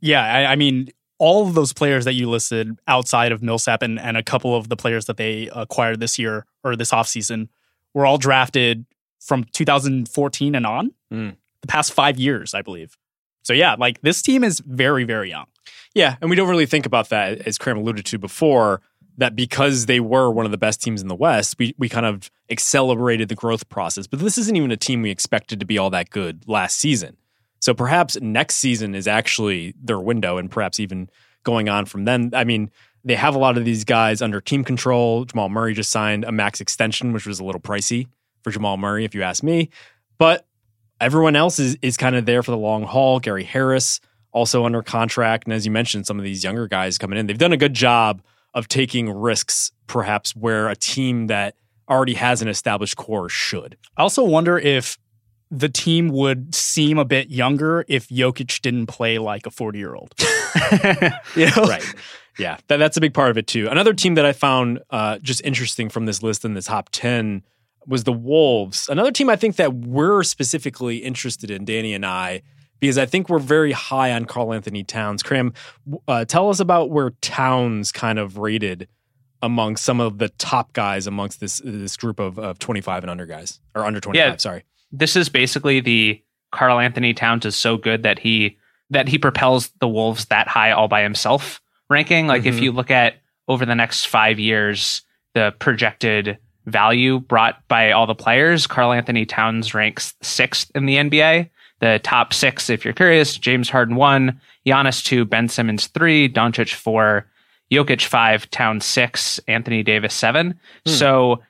S5: Yeah, I, I mean, all of those players that you listed outside of Millsap and, and a couple of the players that they acquired this year or this offseason were all drafted from 2014 and on, mm. the past five years, I believe. So yeah, like this team is very, very young.
S4: Yeah, and we don't really think about that as Kram alluded to before. That because they were one of the best teams in the West, we we kind of accelerated the growth process. But this isn't even a team we expected to be all that good last season. So perhaps next season is actually their window, and perhaps even going on from then. I mean, they have a lot of these guys under team control. Jamal Murray just signed a max extension, which was a little pricey for Jamal Murray, if you ask me. But everyone else is is kind of there for the long haul. Gary Harris also under contract, and as you mentioned, some of these younger guys coming in, they've done a good job of taking risks, perhaps where a team that already has an established core should.
S5: I also wonder if the team would seem a bit younger if Jokic didn't play like a 40 year old.
S4: Right. Yeah. That, that's a big part of it, too. Another team that I found uh, just interesting from this list in the top 10 was the Wolves. Another team I think that we're specifically interested in, Danny and I, because I think we're very high on Carl Anthony Towns. Kram, uh, tell us about where Towns kind of rated among some of the top guys amongst this this group of, of 25 and under guys or under 25, yeah, sorry.
S8: This is basically the Carl Anthony Towns is so good that he that he propels the Wolves that high all by himself ranking. Like mm-hmm. if you look at over the next 5 years the projected value brought by all the players, Carl Anthony Towns ranks sixth in the NBA. The top six, if you're curious, James Harden one, Giannis two, Ben Simmons three, Doncic four, Jokic five, Towns six, Anthony Davis seven. Hmm. So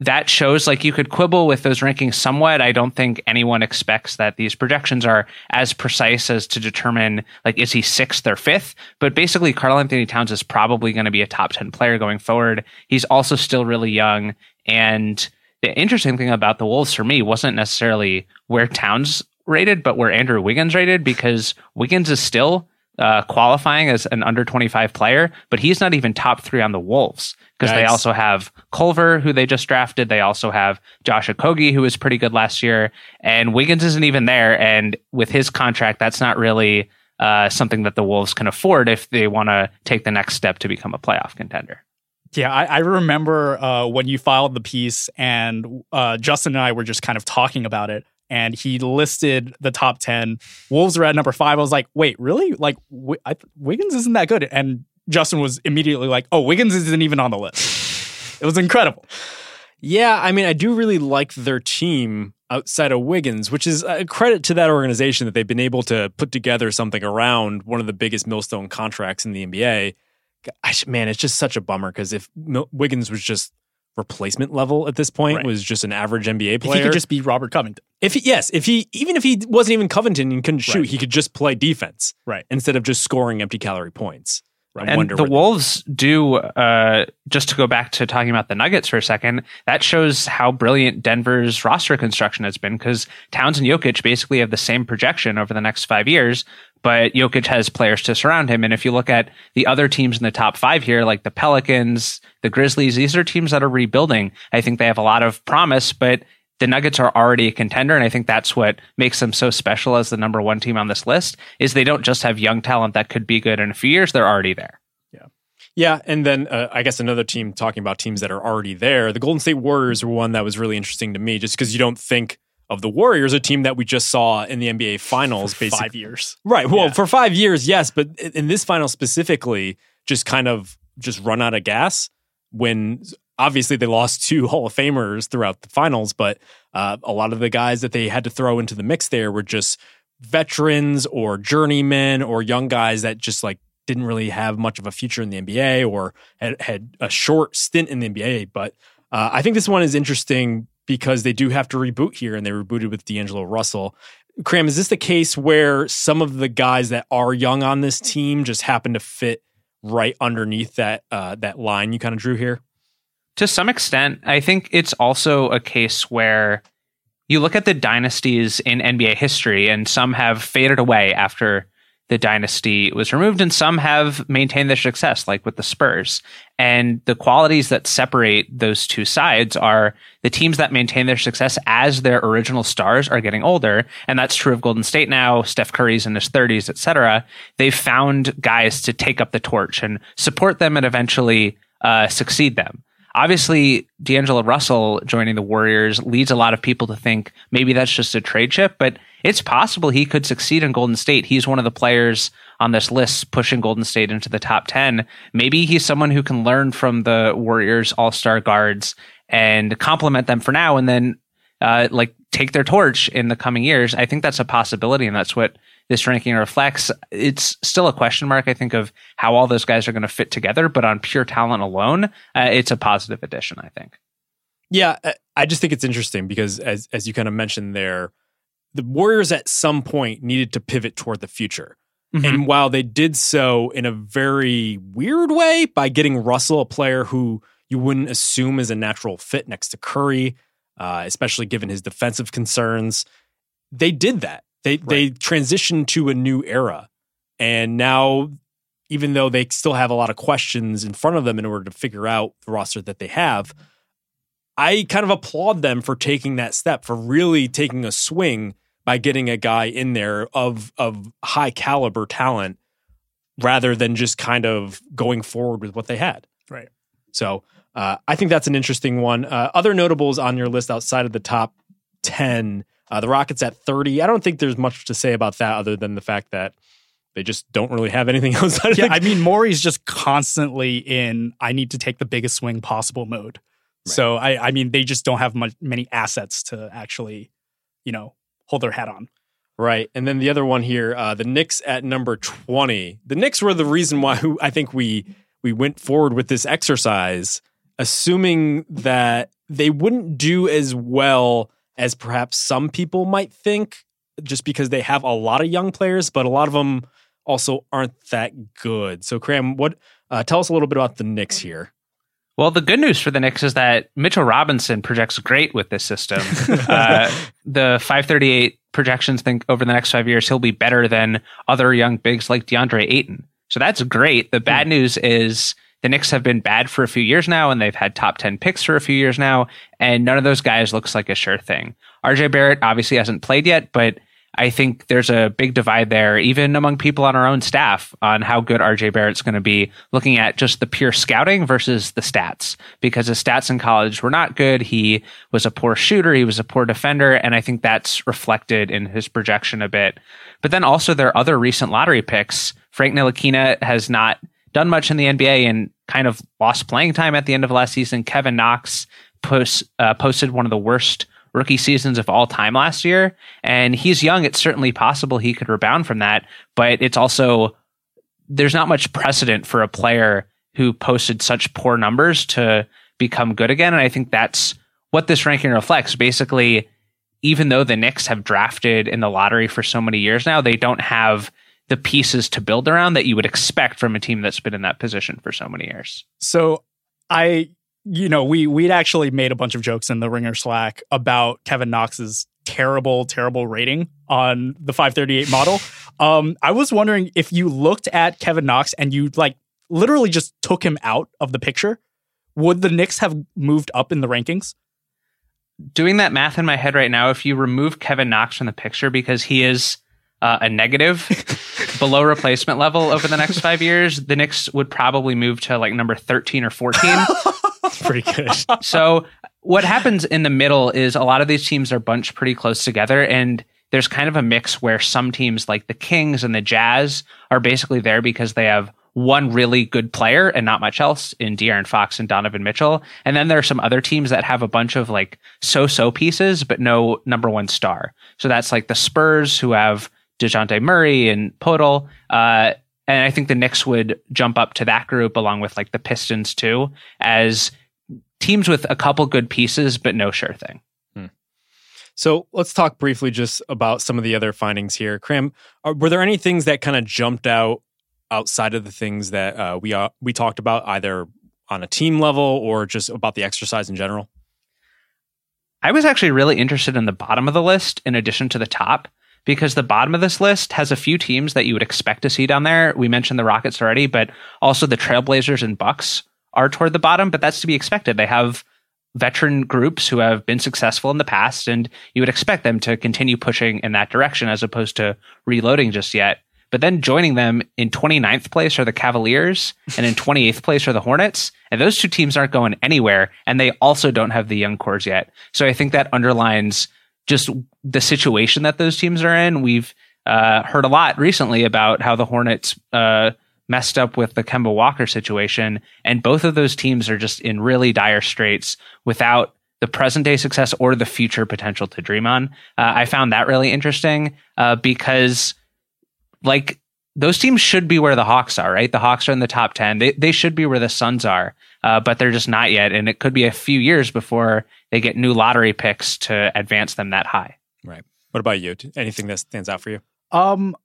S8: that shows like you could quibble with those rankings somewhat. I don't think anyone expects that these projections are as precise as to determine like is he sixth or fifth. But basically, Carl Anthony Towns is probably going to be a top ten player going forward. He's also still really young. And the interesting thing about the Wolves for me wasn't necessarily where Towns rated, but where Andrew Wiggins rated because Wiggins is still uh, qualifying as an under 25 player, but he's not even top three on the Wolves because nice. they also have Culver, who they just drafted. They also have Josh Okogie, who was pretty good last year. And Wiggins isn't even there. And with his contract, that's not really uh, something that the Wolves can afford if they want to take the next step to become a playoff contender.
S5: Yeah, I, I remember uh, when you filed the piece, and uh, Justin and I were just kind of talking about it. And he listed the top 10. Wolves were at number five. I was like, wait, really? Like, w- I, Wiggins isn't that good. And Justin was immediately like, oh, Wiggins isn't even on the list. It was incredible.
S4: Yeah, I mean, I do really like their team outside of Wiggins, which is a credit to that organization that they've been able to put together something around one of the biggest millstone contracts in the NBA gosh, man, it's just such a bummer because if Mil- Wiggins was just replacement level at this point, right. was just an average NBA player,
S5: if he could just be Robert Covington.
S4: If he, yes, if he even if he wasn't even Covington and couldn't shoot, right. he could just play defense,
S5: right,
S4: instead of just scoring empty calorie points.
S8: Right. And the Wolves do, uh, just to go back to talking about the Nuggets for a second, that shows how brilliant Denver's roster construction has been because Towns and Jokic basically have the same projection over the next five years, but Jokic has players to surround him. And if you look at the other teams in the top five here, like the Pelicans, the Grizzlies, these are teams that are rebuilding. I think they have a lot of promise, but the Nuggets are already a contender, and I think that's what makes them so special as the number one team on this list. Is they don't just have young talent that could be good in a few years; they're already there.
S4: Yeah, yeah, and then uh, I guess another team talking about teams that are already there. The Golden State Warriors were one that was really interesting to me, just because you don't think of the Warriors, a team that we just saw in the NBA Finals,
S5: for basically. five years,
S4: right? Well, yeah. for five years, yes, but in this final specifically, just kind of just run out of gas when obviously they lost *laughs* two Hall of Famers throughout the finals, but uh, a lot of the guys that they had to throw into the mix there were just veterans or journeymen or young guys that just like didn't really have much of a future in the NBA or had, had a short stint in the NBA, but. Uh, I think this one is interesting because they do have to reboot here and they rebooted with D'Angelo Russell. Kram, is this the case where some of the guys that are young on this team just happen to fit right underneath that uh, that line you kind of drew here?
S8: To some extent, I think it's also a case where you look at the dynasties in NBA history, and some have faded away after the dynasty was removed, and some have maintained their success, like with the Spurs. And the qualities that separate those two sides are the teams that maintain their success as their original stars are getting older, and that's true of Golden State now. Steph Curry's in his 30s, etc. They've found guys to take up the torch and support them, and eventually uh, succeed them obviously D'Angelo Russell joining the Warriors leads a lot of people to think maybe that's just a trade chip, but it's possible he could succeed in Golden State. He's one of the players on this list pushing Golden State into the top 10. Maybe he's someone who can learn from the Warriors all star guards and compliment them for now and then uh, like take their torch in the coming years. I think that's a possibility, and that's what this ranking reflects. It's still a question mark, I think, of how all those guys are going to fit together, but on pure talent alone, uh, it's a positive addition, I think.
S4: Yeah, I just think it's interesting because as as you kind of mentioned there, the Warriors at some point needed to pivot toward the future. Mm-hmm. And while they did so in a very weird way by getting Russell, a player who you wouldn't assume is a natural fit next to Curry, uh, especially given his defensive concerns, they did that. They right. they transitioned to a new era, and now even though they still have a lot of questions in front of them in order to figure out the roster that they have, I kind of applaud them for taking that step, for really taking a swing by getting a guy in there of of high caliber talent rather than just kind of going forward with what they had.
S5: Right.
S4: So uh, I think that's an interesting one. Uh, other notables on your list outside of the top 10, uh, the Rockets at 30. I don't think there's much to say about that other than the fact that they just don't really have anything else. *laughs* I
S5: yeah,
S4: I
S5: mean, Morey's just constantly in, I need to take the biggest swing possible mode. So I, I mean, they just don't have much many assets to actually, you know, hold their hat on.
S4: Right, and then the other one here, uh, the Knicks at number twenty. The Knicks were the reason why I think we we went forward with this exercise, assuming that they wouldn't do as well as perhaps some people might think, just because they have a lot of young players, but a lot of them also aren't that good. So, Kram, what uh, tell us a little bit about the Knicks here.
S8: Well, the good news for the Knicks is that Mitchell Robinson projects great with this system. *laughs* uh, the 538 projections think over the next five years he'll be better than other young bigs like DeAndre Ayton. So that's great. The bad hmm. news is the Knicks have been bad for a few years now, and they've had top 10 picks for a few years now, and none of those guys looks like a sure thing. RJ Barrett obviously hasn't played yet, but I think there's a big divide there, even among people on our own staff, on how good RJ Barrett's going to be, looking at just the pure scouting versus the stats, because his stats in college were not good. He was a poor shooter, he was a poor defender, and I think that's reflected in his projection a bit. But then also, there are other recent lottery picks. Frank Ntilikina has not done much in the NBA and kind of lost playing time at the end of last season. Kevin Knox post, uh, posted one of the worst rookie seasons of all time last year. And he's young. It's certainly possible he could rebound from that, but it's also, there's not much precedent for a player who posted such poor numbers to become good again. And I think that's what this ranking reflects. Basically, even though the Knicks have drafted in the lottery for so many years now, they don't have the pieces to build around that you would expect from a team that's been in that position for so many years.
S5: So I you know, we we'd actually made a bunch of jokes in the Ringer Slack about Kevin Knox's terrible, terrible rating on the 538 model. *sighs* um, I was wondering if you looked at Kevin Knox and you like literally just took him out of the picture, would the Knicks have moved up in the rankings?
S8: Doing that math in my head right now, if you remove Kevin Knox from the picture because he is uh, a negative *laughs* below replacement level over the next five years, the Knicks would probably move to like number 13 or 14. *laughs*
S4: It's pretty good. *laughs*
S8: so what happens in the middle is a lot of these teams are bunched pretty close together and there's kind of a mix where some teams like the Kings and the Jazz are basically there because they have one really good player and not much else in De'Aaron Fox and Donovan Mitchell. And then there are some other teams that have a bunch of like so-so pieces, but no number one star. So that's like the Spurs who have DeJounte Murray and Poeltl. Uh, and I think the Knicks would jump up to that group along with like the Pistons too as teams with a couple good pieces, but no sure thing. Hmm.
S4: So let's talk briefly just about some of the other findings here. Kram, are, uh, were there any things that kind of jumped out outside of the things that uh, we uh, we talked about, either on a team level or just about the exercise in general?
S8: I was actually really interested in the bottom of the list in addition to the top because the bottom of this list has a few teams that you would expect to see down there. We mentioned the Rockets already, but also the Trailblazers and Bucks, are toward the bottom, but that's to be expected. They have veteran groups who have been successful in the past, and you would expect them to continue pushing in that direction as opposed to reloading just yet. But then joining them in 29th place are the Cavaliers, and in 28th place are the Hornets. And those two teams aren't going anywhere, and they also don't have the young cores yet. So I think that underlines just the situation that those teams are in. We've uh, heard a lot recently about how the Hornets uh, messed up with the Kemba Walker situation. And both of those teams are just in really dire straits without the present day success or the future potential to dream on. Uh, I found that really interesting uh, because, like, those teams should be where the Hawks are, right? The Hawks are in the top 10. They, they should be where the Suns are, uh, but they're just not yet. And it could be a few years before they get new lottery picks to advance them that high.
S4: Right. What about you? Anything that stands out for you? Um,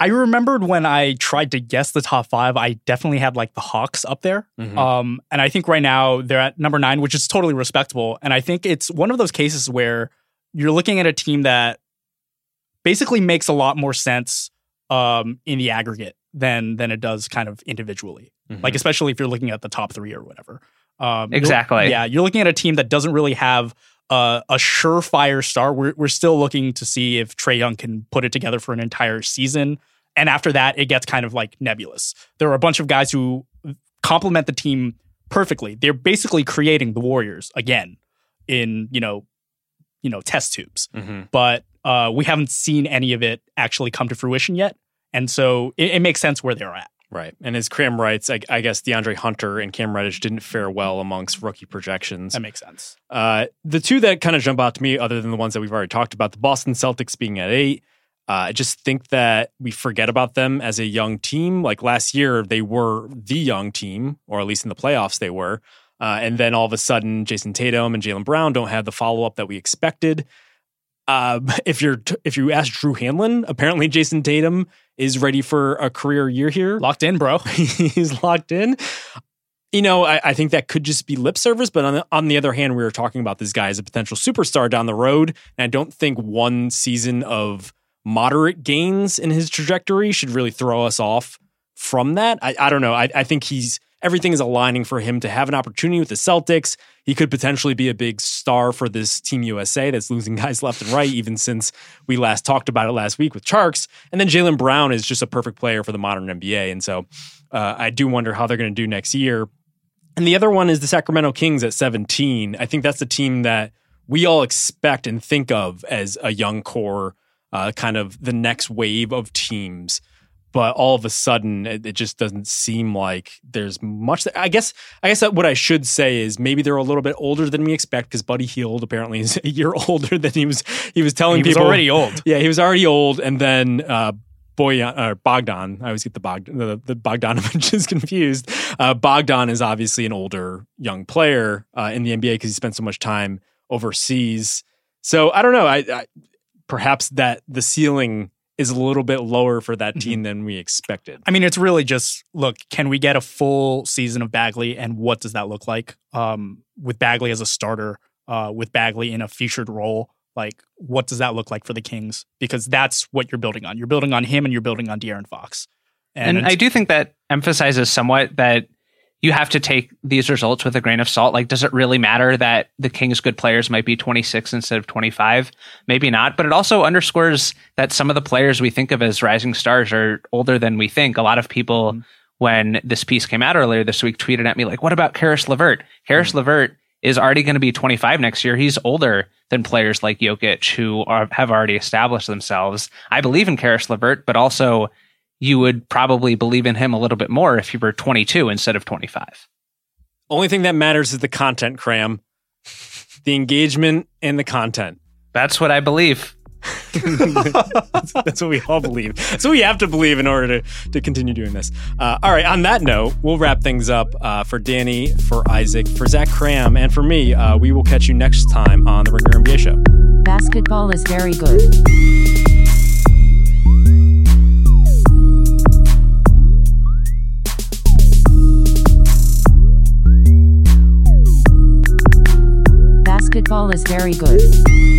S5: I remembered when I tried to guess the top five, I definitely had like the Hawks up there. Mm-hmm. Um, and I think right now they're at number nine, which is totally respectable. And I think it's one of those cases where you're looking at a team that basically makes a lot more sense um, in the aggregate than than it does kind of individually. Mm-hmm. Like especially if you're looking at the top three or whatever.
S8: Um, exactly.
S5: You're, yeah, you're looking at a team that doesn't really have uh, a surefire star. We're, we're still looking to see if Trae Young can put it together for an entire season. And after that, it gets kind of like nebulous. There are a bunch of guys who complement the team perfectly. They're basically creating the Warriors again in, you know, you know, test tubes. Mm-hmm. But uh, we haven't seen any of it actually come to fruition yet. And so it, it makes sense where they're at.
S4: Right. And as Kram writes, I, I, guess DeAndre Hunter and Cam Reddish didn't fare well amongst rookie projections.
S5: That makes sense. Uh,
S4: the two that kind of jump out to me, other than the ones that we've already talked about, the Boston Celtics being at eight, uh, I just think that we forget about them as a young team. Like last year, they were the young team, or at least in the playoffs, they were. Uh, and then all of a sudden, Jayson Tatum and Jaylen Brown don't have the follow up that we expected. Um, *laughs* if you're t- if you ask Drew Hanlon, apparently Jayson Tatum is ready for a career year here.
S5: Locked in, bro. *laughs*
S4: He's locked in. You know, I, I, think that could just be lip service, but on the, on the other hand, we were talking about this guy as a potential superstar down the road, and I don't think one season of moderate gains in his trajectory should really throw us off from that. I, I don't know. I, I think he's everything is aligning for him to have an opportunity with the Celtics. He could potentially be a big star for this Team USA that's losing *laughs* guys left and right, even since we last talked about it last week with Charks. And then Jaylen Brown is just a perfect player for the modern NBA. And so uh, I do wonder how they're going to do next year. And the other one is the Sacramento Kings at 17. I think that's the team that we all expect and think of as a young core, uh, kind of the next wave of teams but all of a sudden it, it, just doesn't seem like there's much that, i guess i guess what i should say is maybe they're a little bit older than we expect because Buddy Hield apparently is *laughs* a year older than he was he was telling
S8: he
S4: people was
S8: already old
S4: yeah he was already old and then uh Boyan, uh, Bogdan, I always get the, Bog, the, the Bogdanovich *laughs* confused. Uh, Bogdan is obviously an older young player uh, in the NBA because he spent so much time overseas. So I don't know. I, I perhaps that the ceiling is a little bit lower for that mm-hmm. team mm-hmm. than we expected.
S5: I mean, it's really just look, can we get a full season of Bagley and what does that look like? Um, with Bagley as a starter, uh, with Bagley in a featured role, like what does that look like for the Kings? Because that's what you're building on. You're building on him and you're building on De'Aaron Fox. And, and I do think that emphasizes somewhat that you have to take these results with a grain of salt. Like, does it really matter that the Kings' good players might be 26 instead of 25? Maybe not. But it also underscores that some of the players we think of as rising stars are older than we think. A lot of people, mm-hmm. when this piece came out earlier this week, tweeted at me, like, what about Caris LeVert? Caris mm-hmm. LeVert is already going to be 25 next year. He's older than players like Jokic who are, have already established themselves. I believe in Caris LeVert, but also you would probably believe in him a little bit more if you were 22 instead of 25. Only thing that matters is the content, Kram. The engagement and the content. That's what I believe. *laughs* that's, what we all believe. So we have to believe in order to, to continue doing this. Uh, all right, on that note, we'll wrap things up uh, for Danny, for Isaac, for Zach Kram, and for me. Uh, we will catch you next time on the Ringer NBA Show. Basketball is very good. Basketball is very good.